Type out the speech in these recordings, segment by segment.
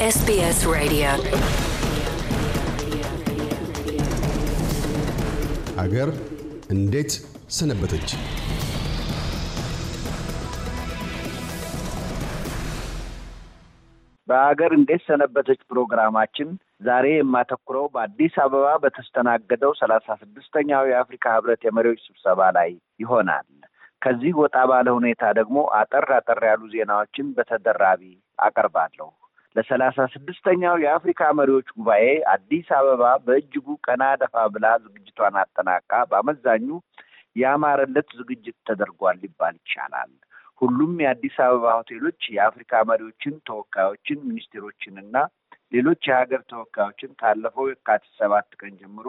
SBS Radio. አገር እንዴት ሰነበተች? በሀገር እንዴት ሰነበተች ፕሮግራማችን ዛሬ የማተኩረው በአዲስ አበባ በተስተናገደው ሰላሳ ስድስተኛው የአፍሪካ ህብረት የመሪዎች ስብሰባ ላይ ይሆናል። ከዚህ ወጣ ባለ ሁኔታ ደግሞ አጠር አጠር ያሉ ዜናዎችን በተደራቢ አቀርባለሁ። ለሰላሳ ስድስተኛው የአፍሪካ መሪዎች ጉባኤ አዲስ አበባ በእጅጉ ቀና ደፋ ብላ ዝግጅቷን አጠናቃ በአመዛኙ ያማረለት ዝግጅት ተደርጓል ሊባል ይቻላል። ሁሉም የአዲስ አበባ ሆቴሎች የአፍሪካ መሪዎችን፣ ተወካዮችን፣ ሚኒስቴሮችንና ሌሎች የሀገር ተወካዮችን ካለፈው የካቲት ሰባት ቀን ጀምሮ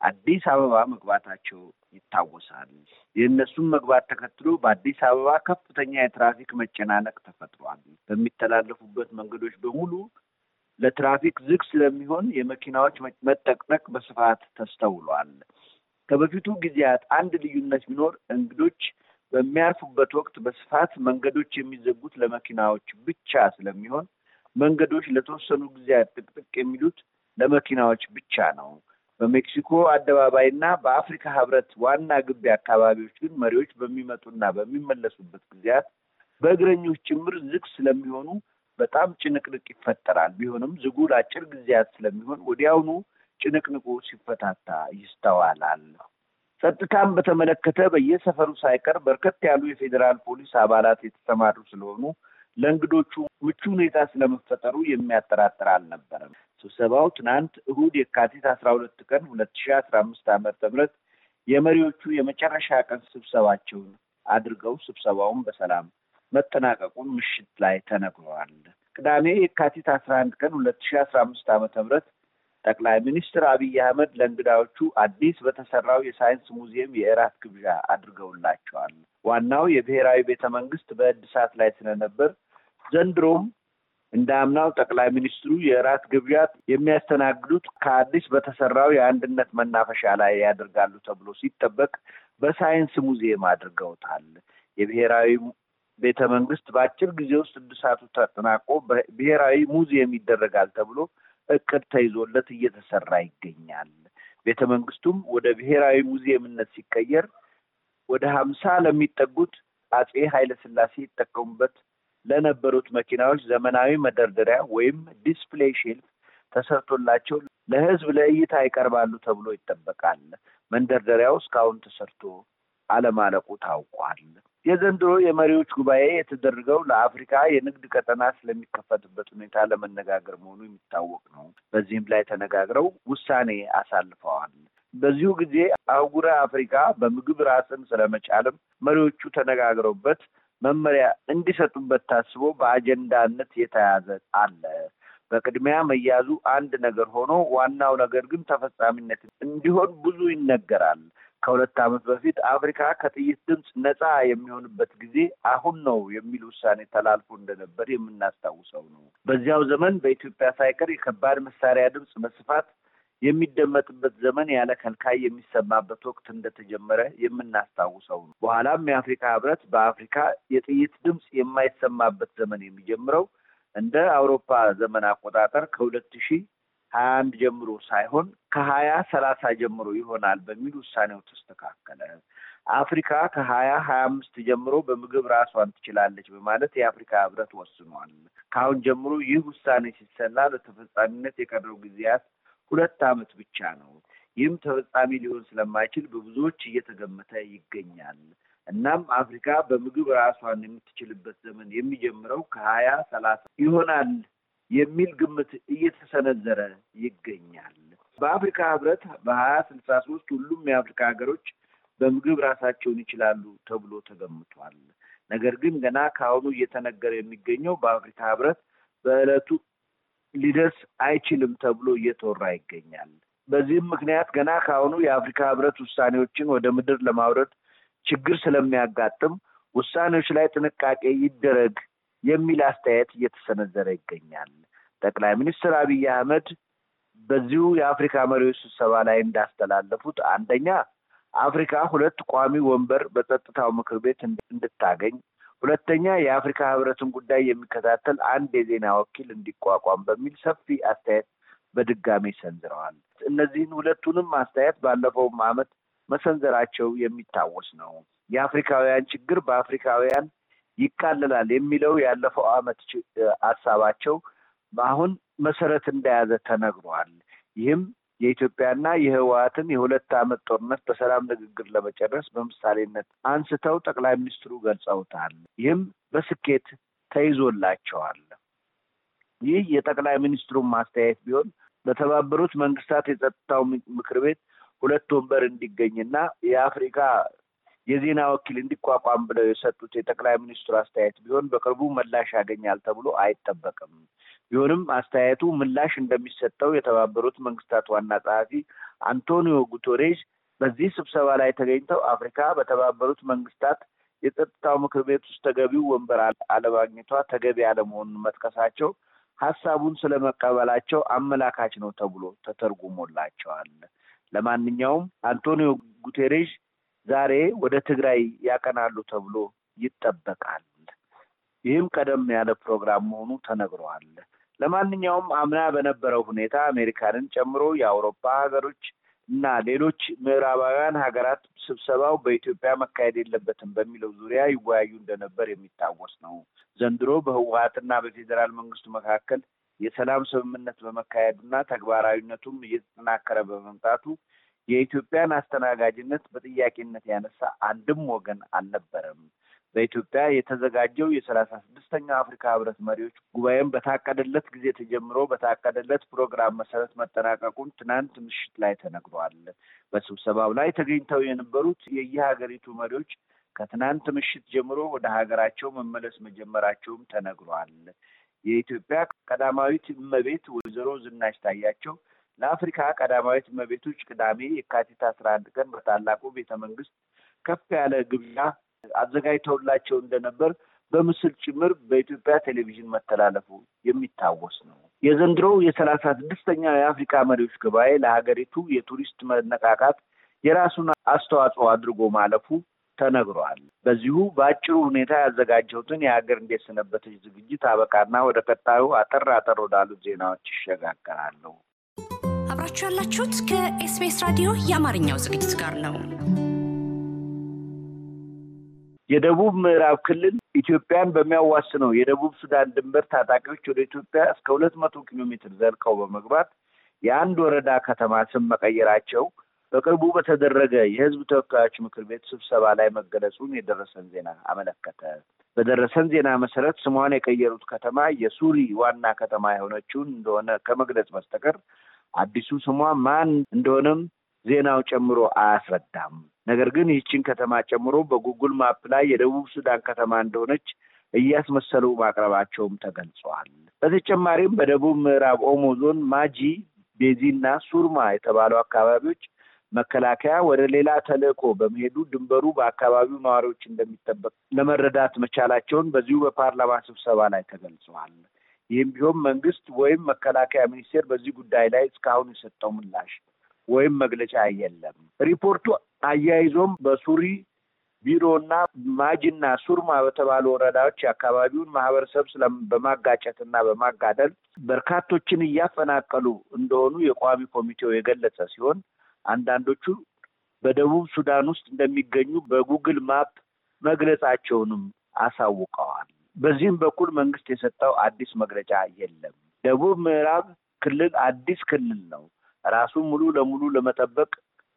አዲስ አበባ መግባታቸው ይታወሳል። የእነሱም መግባት ተከትሎ በአዲስ አበባ ከፍተኛ የትራፊክ መጨናነቅ ተፈጥሯል። በሚተላለፉበት መንገዶች በሙሉ ለትራፊክ ዝግ ስለሚሆን የመኪናዎች መጠቅጠቅ በስፋት ተስተውሏል። ከበፊቱ ጊዜያት አንድ ልዩነት ቢኖር እንግዶች በሚያርፉበት ወቅት በስፋት መንገዶች የሚዘጉት ለመኪናዎች ብቻ ስለሚሆን መንገዶች ለተወሰኑ ጊዜያት ጥቅጥቅ የሚሉት ለመኪናዎች ብቻ ነው። በሜክሲኮ አደባባይና በአፍሪካ ህብረት ዋና ግቢ አካባቢዎች ግን መሪዎች በሚመጡና በሚመለሱበት ጊዜያት በእግረኞች ጭምር ዝግ ስለሚሆኑ በጣም ጭንቅንቅ ይፈጠራል። ቢሆንም ዝጉ ለአጭር ጊዜያት ስለሚሆን ወዲያውኑ ጭንቅንቁ ሲፈታታ ይስተዋላል። ጸጥታን በተመለከተ በየሰፈሩ ሳይቀር በርከት ያሉ የፌዴራል ፖሊስ አባላት የተሰማሩ ስለሆኑ ለእንግዶቹ ምቹ ሁኔታ ስለመፈጠሩ የሚያጠራጥር አልነበረም። ስብሰባው ትናንት እሁድ የካቲት አስራ ሁለት ቀን ሁለት ሺ አስራ አምስት ዓመተ ምህረት የመሪዎቹ የመጨረሻ ቀን ስብሰባቸውን አድርገው ስብሰባውን በሰላም መጠናቀቁን ምሽት ላይ ተነግረዋል። ቅዳሜ የካቲት አስራ አንድ ቀን ሁለት ሺ አስራ አምስት ዓመተ ምህረት ጠቅላይ ሚኒስትር አብይ አህመድ ለእንግዳዎቹ አዲስ በተሰራው የሳይንስ ሙዚየም የእራት ግብዣ አድርገውላቸዋል። ዋናው የብሔራዊ ቤተ መንግስት በእድሳት ላይ ስለነበር ዘንድሮም እንደ አምናው ጠቅላይ ሚኒስትሩ የእራት ግብዣ የሚያስተናግዱት ከአዲስ በተሰራው የአንድነት መናፈሻ ላይ ያደርጋሉ ተብሎ ሲጠበቅ በሳይንስ ሙዚየም አድርገውታል። የብሔራዊ ቤተ መንግስት በአጭር ጊዜ ውስጥ እድሳቱ ተጠናቆ ብሔራዊ ሙዚየም ይደረጋል ተብሎ እቅድ ተይዞለት እየተሰራ ይገኛል። ቤተ መንግስቱም ወደ ብሔራዊ ሙዚየምነት ሲቀየር ወደ ሀምሳ ለሚጠጉት አጼ ኃይለ ሥላሴ ይጠቀሙበት ለነበሩት መኪናዎች ዘመናዊ መደርደሪያ ወይም display shelf ተሰርቶላቸው ለሕዝብ ለእይታ ይቀርባሉ ተብሎ ይጠበቃል። መንደርደሪያው እስካሁን ተሰርቶ አለማለቁ ታውቋል። የዘንድሮ የመሪዎች ጉባኤ የተደረገው ለአፍሪካ የንግድ ቀጠና ስለሚከፈትበት ሁኔታ ለመነጋገር መሆኑ የሚታወቅ ነው። በዚህም ላይ ተነጋግረው ውሳኔ አሳልፈዋል። በዚሁ ጊዜ አህጉረ አፍሪካ በምግብ ራስን ስለመቻልም መሪዎቹ ተነጋግረውበት መመሪያ እንዲሰጡበት ታስቦ በአጀንዳነት የተያዘ አለ። በቅድሚያ መያዙ አንድ ነገር ሆኖ ዋናው ነገር ግን ተፈጻሚነት እንዲሆን ብዙ ይነገራል። ከሁለት ዓመት በፊት አፍሪካ ከጥይት ድምፅ ነፃ የሚሆንበት ጊዜ አሁን ነው የሚል ውሳኔ ተላልፎ እንደነበር የምናስታውሰው ነው። በዚያው ዘመን በኢትዮጵያ ሳይቀር የከባድ መሳሪያ ድምፅ በስፋት የሚደመጥበት ዘመን ያለ ከልካይ የሚሰማበት ወቅት እንደተጀመረ የምናስታውሰው ነው። በኋላም የአፍሪካ ህብረት በአፍሪካ የጥይት ድምፅ የማይሰማበት ዘመን የሚጀምረው እንደ አውሮፓ ዘመን አቆጣጠር ከሁለት ሺህ ሀያ አንድ ጀምሮ ሳይሆን ከሀያ ሰላሳ ጀምሮ ይሆናል በሚል ውሳኔው ተስተካከለ። አፍሪካ ከሀያ ሀያ አምስት ጀምሮ በምግብ ራሷን ትችላለች በማለት የአፍሪካ ህብረት ወስኗል። ከአሁን ጀምሮ ይህ ውሳኔ ሲሰላ ለተፈጻሚነት የቀረው ጊዜያት ሁለት ዓመት ብቻ ነው። ይህም ተፈጻሚ ሊሆን ስለማይችል በብዙዎች እየተገመተ ይገኛል። እናም አፍሪካ በምግብ ራሷን የምትችልበት ዘመን የሚጀምረው ከሀያ ሰላሳ ይሆናል የሚል ግምት እየተሰነዘረ ይገኛል። በአፍሪካ ህብረት በሀያ ስልሳ ሶስት ሁሉም የአፍሪካ ሀገሮች በምግብ ራሳቸውን ይችላሉ ተብሎ ተገምቷል። ነገር ግን ገና ከአሁኑ እየተነገረ የሚገኘው በአፍሪካ ህብረት በዕለቱ ሊደርስ አይችልም ተብሎ እየተወራ ይገኛል። በዚህም ምክንያት ገና ከአሁኑ የአፍሪካ ህብረት ውሳኔዎችን ወደ ምድር ለማውረድ ችግር ስለሚያጋጥም ውሳኔዎች ላይ ጥንቃቄ ይደረግ የሚል አስተያየት እየተሰነዘረ ይገኛል። ጠቅላይ ሚኒስትር አብይ አህመድ በዚሁ የአፍሪካ መሪዎች ስብሰባ ላይ እንዳስተላለፉት አንደኛ አፍሪካ ሁለት ቋሚ ወንበር በጸጥታው ምክር ቤት እንድታገኝ፣ ሁለተኛ የአፍሪካ ህብረትን ጉዳይ የሚከታተል አንድ የዜና ወኪል እንዲቋቋም በሚል ሰፊ አስተያየት በድጋሚ ሰንዝረዋል። እነዚህን ሁለቱንም አስተያየት ባለፈውም ዓመት መሰንዘራቸው የሚታወስ ነው። የአፍሪካውያን ችግር በአፍሪካውያን ይቃለላል የሚለው ያለፈው ዓመት ሀሳባቸው አሁን መሰረት እንደያዘ ተነግሯል። ይህም የኢትዮጵያና የህወሓትን የሁለት ዓመት ጦርነት በሰላም ንግግር ለመጨረስ በምሳሌነት አንስተው ጠቅላይ ሚኒስትሩ ገልጸውታል። ይህም በስኬት ተይዞላቸዋል። ይህ የጠቅላይ ሚኒስትሩ ማስተያየት ቢሆን በተባበሩት መንግስታት የጸጥታው ምክር ቤት ሁለት ወንበር እንዲገኝና የአፍሪካ የዜና ወኪል እንዲቋቋም ብለው የሰጡት የጠቅላይ ሚኒስትሩ አስተያየት ቢሆን በቅርቡ ምላሽ ያገኛል ተብሎ አይጠበቅም። ቢሆንም አስተያየቱ ምላሽ እንደሚሰጠው የተባበሩት መንግስታት ዋና ጸሐፊ አንቶኒዮ ጉተሬሽ በዚህ ስብሰባ ላይ ተገኝተው አፍሪካ በተባበሩት መንግስታት የጸጥታው ምክር ቤት ውስጥ ተገቢው ወንበር አለማግኘቷ ተገቢ አለመሆኑን መጥቀሳቸው ሀሳቡን ስለመቀበላቸው አመላካች ነው ተብሎ ተተርጉሞላቸዋል። ለማንኛውም አንቶኒዮ ጉቴሬሽ ዛሬ ወደ ትግራይ ያቀናሉ ተብሎ ይጠበቃል። ይህም ቀደም ያለ ፕሮግራም መሆኑ ተነግረዋል። ለማንኛውም አምና በነበረው ሁኔታ አሜሪካንን ጨምሮ የአውሮፓ ሀገሮች እና ሌሎች ምዕራባውያን ሀገራት ስብሰባው በኢትዮጵያ መካሄድ የለበትም በሚለው ዙሪያ ይወያዩ እንደነበር የሚታወስ ነው። ዘንድሮ በህወሀትና በፌዴራል መንግስቱ መካከል የሰላም ስምምነት በመካሄዱና ተግባራዊነቱም እየተጠናከረ በመምጣቱ የኢትዮጵያን አስተናጋጅነት በጥያቄነት ያነሳ አንድም ወገን አልነበረም። በኢትዮጵያ የተዘጋጀው የሰላሳ ስድስተኛው አፍሪካ ህብረት መሪዎች ጉባኤም በታቀደለት ጊዜ ተጀምሮ በታቀደለት ፕሮግራም መሰረት መጠናቀቁን ትናንት ምሽት ላይ ተነግሯል። በስብሰባው ላይ ተገኝተው የነበሩት የየሀገሪቱ መሪዎች ከትናንት ምሽት ጀምሮ ወደ ሀገራቸው መመለስ መጀመራቸውም ተነግሯል። የኢትዮጵያ ቀዳማዊት እመቤት ወይዘሮ ዝናሽ ታያቸው ለአፍሪካ ቀዳማዊት እመቤቶች ቅዳሜ የካቲት አስራ አንድ ቀን በታላቁ ቤተ መንግስት ከፍ ያለ ግብዣ አዘጋጅተውላቸው እንደነበር በምስል ጭምር በኢትዮጵያ ቴሌቪዥን መተላለፉ የሚታወስ ነው። የዘንድሮው የሰላሳ ስድስተኛው የአፍሪካ መሪዎች ጉባኤ ለሀገሪቱ የቱሪስት መነቃቃት የራሱን አስተዋጽኦ አድርጎ ማለፉ ተነግሯል። በዚሁ በአጭሩ ሁኔታ ያዘጋጀሁትን የሀገር እንዴት ሰነበተች ዝግጅት አበቃና ወደ ቀጣዩ አጠር አጠር ወዳሉት ዜናዎች ይሸጋገራለሁ። አብራችሁ ያላችሁት ከኤስቢኤስ ራዲዮ የአማርኛው ዝግጅት ጋር ነው። የደቡብ ምዕራብ ክልል ኢትዮጵያን በሚያዋስነው የደቡብ ሱዳን ድንበር ታጣቂዎች ወደ ኢትዮጵያ እስከ ሁለት መቶ ኪሎ ሜትር ዘልቀው በመግባት የአንድ ወረዳ ከተማ ስም መቀየራቸው በቅርቡ በተደረገ የሕዝብ ተወካዮች ምክር ቤት ስብሰባ ላይ መገለጹን የደረሰን ዜና አመለከተ። በደረሰን ዜና መሰረት ስሟን የቀየሩት ከተማ የሱሪ ዋና ከተማ የሆነችውን እንደሆነ ከመግለጽ በስተቀር አዲሱ ስሟ ማን እንደሆነም ዜናው ጨምሮ አያስረዳም። ነገር ግን ይህችን ከተማ ጨምሮ በጉግል ማፕ ላይ የደቡብ ሱዳን ከተማ እንደሆነች እያስመሰሉ ማቅረባቸውም ተገልጸዋል። በተጨማሪም በደቡብ ምዕራብ ኦሞ ዞን ማጂ፣ ቤዚና ሱርማ የተባሉ አካባቢዎች መከላከያ ወደ ሌላ ተልዕኮ በመሄዱ ድንበሩ በአካባቢው ነዋሪዎች እንደሚጠበቅ ለመረዳት መቻላቸውን በዚሁ በፓርላማ ስብሰባ ላይ ተገልጸዋል። ይህም ቢሆን መንግስት ወይም መከላከያ ሚኒስቴር በዚህ ጉዳይ ላይ እስካሁን የሰጠው ምላሽ ወይም መግለጫ የለም። ሪፖርቱ አያይዞም በሱሪ ቢሮና ማጅና ሱርማ በተባሉ ወረዳዎች የአካባቢውን ማህበረሰብ በማጋጨትና በማጋደል በርካቶችን እያፈናቀሉ እንደሆኑ የቋሚ ኮሚቴው የገለጸ ሲሆን አንዳንዶቹ በደቡብ ሱዳን ውስጥ እንደሚገኙ በጉግል ማፕ መግለጻቸውንም አሳውቀዋል። በዚህም በኩል መንግስት የሰጠው አዲስ መግለጫ የለም። ደቡብ ምዕራብ ክልል አዲስ ክልል ነው። ራሱን ሙሉ ለሙሉ ለመጠበቅ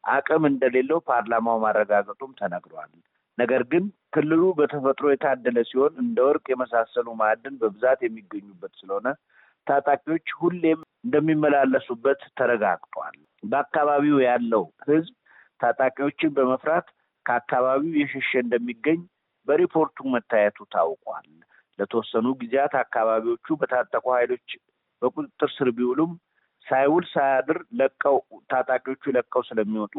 አቅም እንደሌለው ፓርላማው ማረጋገጡም ተነግሯል። ነገር ግን ክልሉ በተፈጥሮ የታደለ ሲሆን እንደ ወርቅ የመሳሰሉ ማዕድን በብዛት የሚገኙበት ስለሆነ ታጣቂዎች ሁሌም እንደሚመላለሱበት ተረጋግጧል። በአካባቢው ያለው ሕዝብ ታጣቂዎችን በመፍራት ከአካባቢው የሸሸ እንደሚገኝ በሪፖርቱ መታየቱ ታውቋል። ለተወሰኑ ጊዜያት አካባቢዎቹ በታጠቁ ኃይሎች በቁጥጥር ስር ቢውሉም ሳይውል ሳያድር ለቀው ታጣቂዎቹ ለቀው ስለሚወጡ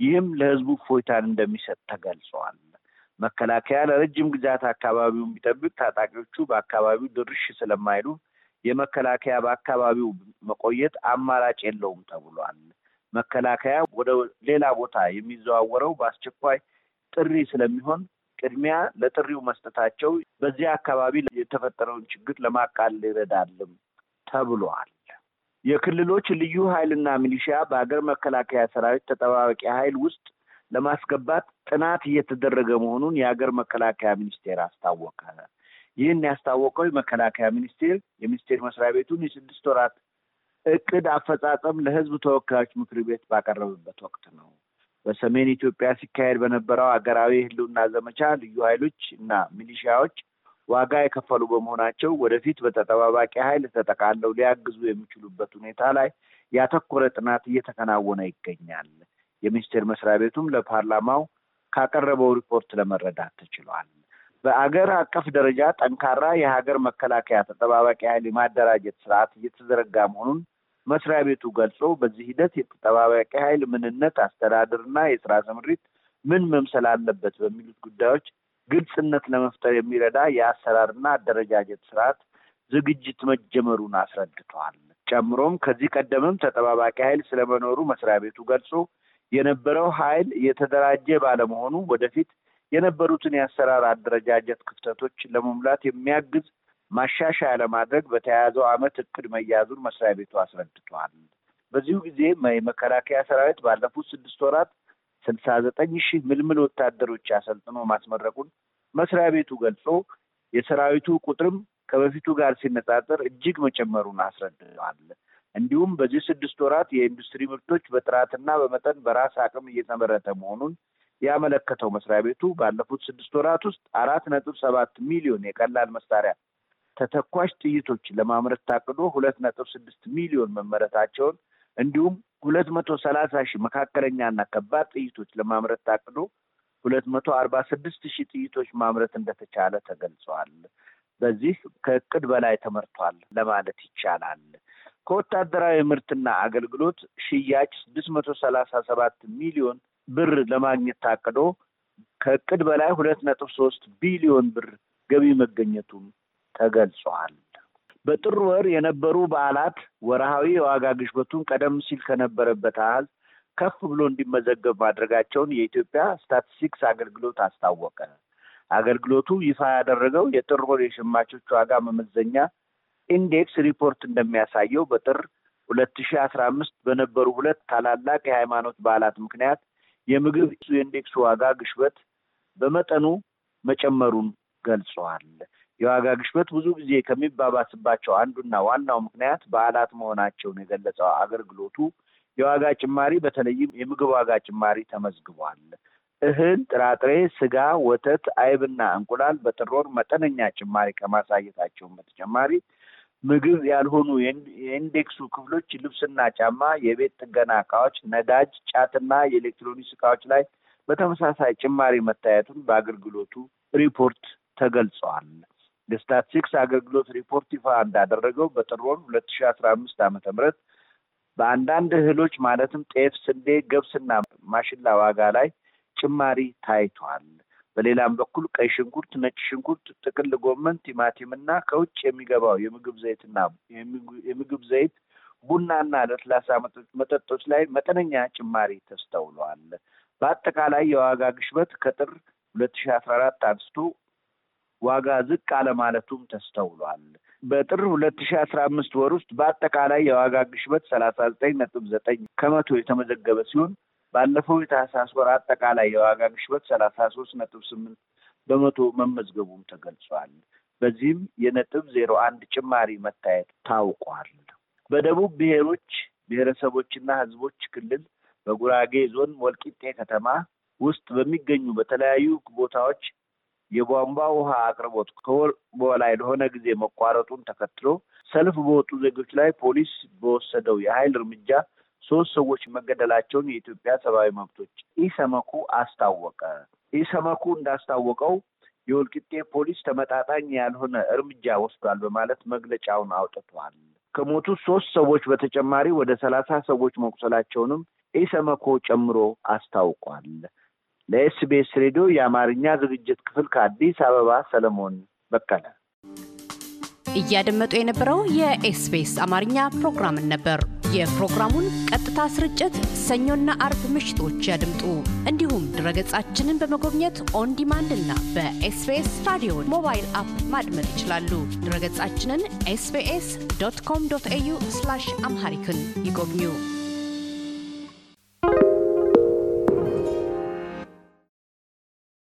ይህም ለህዝቡ እፎይታን እንደሚሰጥ ተገልጸዋል። መከላከያ ለረጅም ጊዜያት አካባቢውን ቢጠብቅ ታጣቂዎቹ በአካባቢው ድርሽ ስለማይሉ የመከላከያ በአካባቢው መቆየት አማራጭ የለውም ተብሏል። መከላከያ ወደ ሌላ ቦታ የሚዘዋወረው በአስቸኳይ ጥሪ ስለሚሆን ቅድሚያ ለጥሪው መስጠታቸው በዚያ አካባቢ የተፈጠረውን ችግር ለማቃለል ይረዳልም ተብሏል። የክልሎች ልዩ ኃይልና ሚሊሻ በሀገር መከላከያ ሰራዊት ተጠባባቂ ኃይል ውስጥ ለማስገባት ጥናት እየተደረገ መሆኑን የሀገር መከላከያ ሚኒስቴር አስታወቀ። ይህን ያስታወቀው የመከላከያ ሚኒስቴር የሚኒስቴር መስሪያ ቤቱን የስድስት ወራት እቅድ አፈጻጸም ለሕዝብ ተወካዮች ምክር ቤት ባቀረበበት ወቅት ነው። በሰሜን ኢትዮጵያ ሲካሄድ በነበረው ሀገራዊ ህልውና ዘመቻ ልዩ ኃይሎች እና ሚሊሻዎች ዋጋ የከፈሉ በመሆናቸው ወደፊት በተጠባባቂ ኃይል ተጠቃለው ሊያግዙ የሚችሉበት ሁኔታ ላይ ያተኮረ ጥናት እየተከናወነ ይገኛል። የሚኒስቴር መስሪያ ቤቱም ለፓርላማው ካቀረበው ሪፖርት ለመረዳት ተችሏል። በአገር አቀፍ ደረጃ ጠንካራ የሀገር መከላከያ ተጠባባቂ ኃይል የማደራጀት ስርዓት እየተዘረጋ መሆኑን መስሪያ ቤቱ ገልጾ በዚህ ሂደት የተጠባባቂ ኃይል ምንነት፣ አስተዳደርና የስራ ስምሪት ምን መምሰል አለበት በሚሉት ጉዳዮች ግልጽነት ለመፍጠር የሚረዳ የአሰራርና አደረጃጀት ስርዓት ዝግጅት መጀመሩን አስረድተዋል። ጨምሮም ከዚህ ቀደምም ተጠባባቂ ኃይል ስለመኖሩ መስሪያ ቤቱ ገልጾ የነበረው ኃይል የተደራጀ ባለመሆኑ ወደፊት የነበሩትን የአሰራር አደረጃጀት ክፍተቶች ለመሙላት የሚያግዝ ማሻሻያ ለማድረግ በተያያዘው ዓመት እቅድ መያዙን መስሪያ ቤቱ አስረድተዋል። በዚሁ ጊዜ የመከላከያ ሰራዊት ባለፉት ስድስት ወራት ስልሳ ዘጠኝ ሺህ ምልምል ወታደሮች አሰልጥኖ ማስመረቁን መስሪያ ቤቱ ገልጾ የሰራዊቱ ቁጥርም ከበፊቱ ጋር ሲነጻጸር እጅግ መጨመሩን አስረድተዋል። እንዲሁም በዚህ ስድስት ወራት የኢንዱስትሪ ምርቶች በጥራትና በመጠን በራስ አቅም እየተመረተ መሆኑን ያመለከተው መስሪያ ቤቱ ባለፉት ስድስት ወራት ውስጥ አራት ነጥብ ሰባት ሚሊዮን የቀላል መሳሪያ ተተኳሽ ጥይቶች ለማምረት ታቅዶ ሁለት ነጥብ ስድስት ሚሊዮን መመረታቸውን እንዲሁም ሁለት መቶ ሰላሳ ሺህ መካከለኛና ከባድ ጥይቶች ለማምረት ታቅዶ ሁለት መቶ አርባ ስድስት ሺህ ጥይቶች ማምረት እንደተቻለ ተገልጸዋል። በዚህ ከእቅድ በላይ ተመርቷል ለማለት ይቻላል። ከወታደራዊ ምርትና አገልግሎት ሽያጭ ስድስት መቶ ሰላሳ ሰባት ሚሊዮን ብር ለማግኘት ታቅዶ ከእቅድ በላይ ሁለት ነጥብ ሶስት ቢሊዮን ብር ገቢ መገኘቱም ተገልጿል። በጥር ወር የነበሩ በዓላት ወርሃዊ የዋጋ ግሽበቱን ቀደም ሲል ከነበረበት አሃዝ ከፍ ብሎ እንዲመዘገብ ማድረጋቸውን የኢትዮጵያ ስታቲስቲክስ አገልግሎት አስታወቀ። አገልግሎቱ ይፋ ያደረገው የጥር ወር የሸማቾች ዋጋ መመዘኛ ኢንዴክስ ሪፖርት እንደሚያሳየው በጥር ሁለት ሺህ አስራ አምስት በነበሩ ሁለት ታላላቅ የሃይማኖት በዓላት ምክንያት የምግብ የኢንዴክሱ ዋጋ ግሽበት በመጠኑ መጨመሩን ገልጸዋል። የዋጋ ግሽበት ብዙ ጊዜ ከሚባባስባቸው አንዱና ዋናው ምክንያት በዓላት መሆናቸውን የገለጸው አገልግሎቱ የዋጋ ጭማሪ በተለይም የምግብ ዋጋ ጭማሪ ተመዝግቧል። እህል፣ ጥራጥሬ፣ ስጋ፣ ወተት፣ አይብና እንቁላል በጥር ወር መጠነኛ ጭማሪ ከማሳየታቸውን በተጨማሪ ምግብ ያልሆኑ የኢንዴክሱ ክፍሎች ልብስና ጫማ፣ የቤት ጥገና እቃዎች፣ ነዳጅ፣ ጫትና የኤሌክትሮኒክስ እቃዎች ላይ በተመሳሳይ ጭማሪ መታየቱን በአገልግሎቱ ሪፖርት ተገልጸዋል። የስታትስቲክስ አገልግሎት ሪፖርት ይፋ እንዳደረገው በጥር ወር ሁለት ሺህ አስራ አምስት ዓመተ ምህረት በአንዳንድ እህሎች ማለትም ጤፍ፣ ስንዴ፣ ገብስና ማሽላ ዋጋ ላይ ጭማሪ ታይቷል። በሌላም በኩል ቀይ ሽንኩርት፣ ነጭ ሽንኩርት፣ ጥቅል ጎመን፣ ቲማቲም እና ከውጭ የሚገባው የምግብ ዘይትና የምግብ ዘይት፣ ቡናና ለስላሳ መጠጦች ላይ መጠነኛ ጭማሪ ተስተውሏል። በአጠቃላይ የዋጋ ግሽበት ከጥር ሁለት ሺህ አስራ አራት አንስቶ ዋጋ ዝቅ አለማለቱም ተስተውሏል። በጥር ሁለት ሺህ አስራ አምስት ወር ውስጥ በአጠቃላይ የዋጋ ግሽበት ሰላሳ ዘጠኝ ነጥብ ዘጠኝ ከመቶ የተመዘገበ ሲሆን ባለፈው የታህሳስ ወር አጠቃላይ የዋጋ ግሽበት ሰላሳ ሶስት ነጥብ ስምንት በመቶ መመዝገቡም ተገልጿል። በዚህም የነጥብ ዜሮ አንድ ጭማሪ መታየት ታውቋል። በደቡብ ብሔሮች ብሔረሰቦችና ሕዝቦች ክልል በጉራጌ ዞን ወልቂጤ ከተማ ውስጥ በሚገኙ በተለያዩ ቦታዎች የቧንቧ ውሃ አቅርቦት ከወር በላይ ለሆነ ጊዜ መቋረጡን ተከትሎ ሰልፍ በወጡ ዜጎች ላይ ፖሊስ በወሰደው የኃይል እርምጃ ሶስት ሰዎች መገደላቸውን የኢትዮጵያ ሰብአዊ መብቶች ኢሰመኩ አስታወቀ። ኢሰመኩ እንዳስታወቀው የወልቂጤ ፖሊስ ተመጣጣኝ ያልሆነ እርምጃ ወስዷል በማለት መግለጫውን አውጥቷል። ከሞቱት ሶስት ሰዎች በተጨማሪ ወደ ሰላሳ ሰዎች መቁሰላቸውንም ኢሰመኮ ጨምሮ አስታውቋል። ለኤስቢኤስ ሬዲዮ የአማርኛ ዝግጅት ክፍል ከአዲስ አበባ ሰለሞን በቀለ። እያደመጡ የነበረው የኤስቢኤስ አማርኛ ፕሮግራምን ነበር። የፕሮግራሙን ቀጥታ ስርጭት ሰኞና አርብ ምሽቶች ያድምጡ። እንዲሁም ድረገጻችንን በመጎብኘት on demand እና በ SBS ራዲዮ mobile app ማድመጥ ይችላሉ። ድረገጻችንን SBS dot com dot au Amharic ን ይጎብኙ።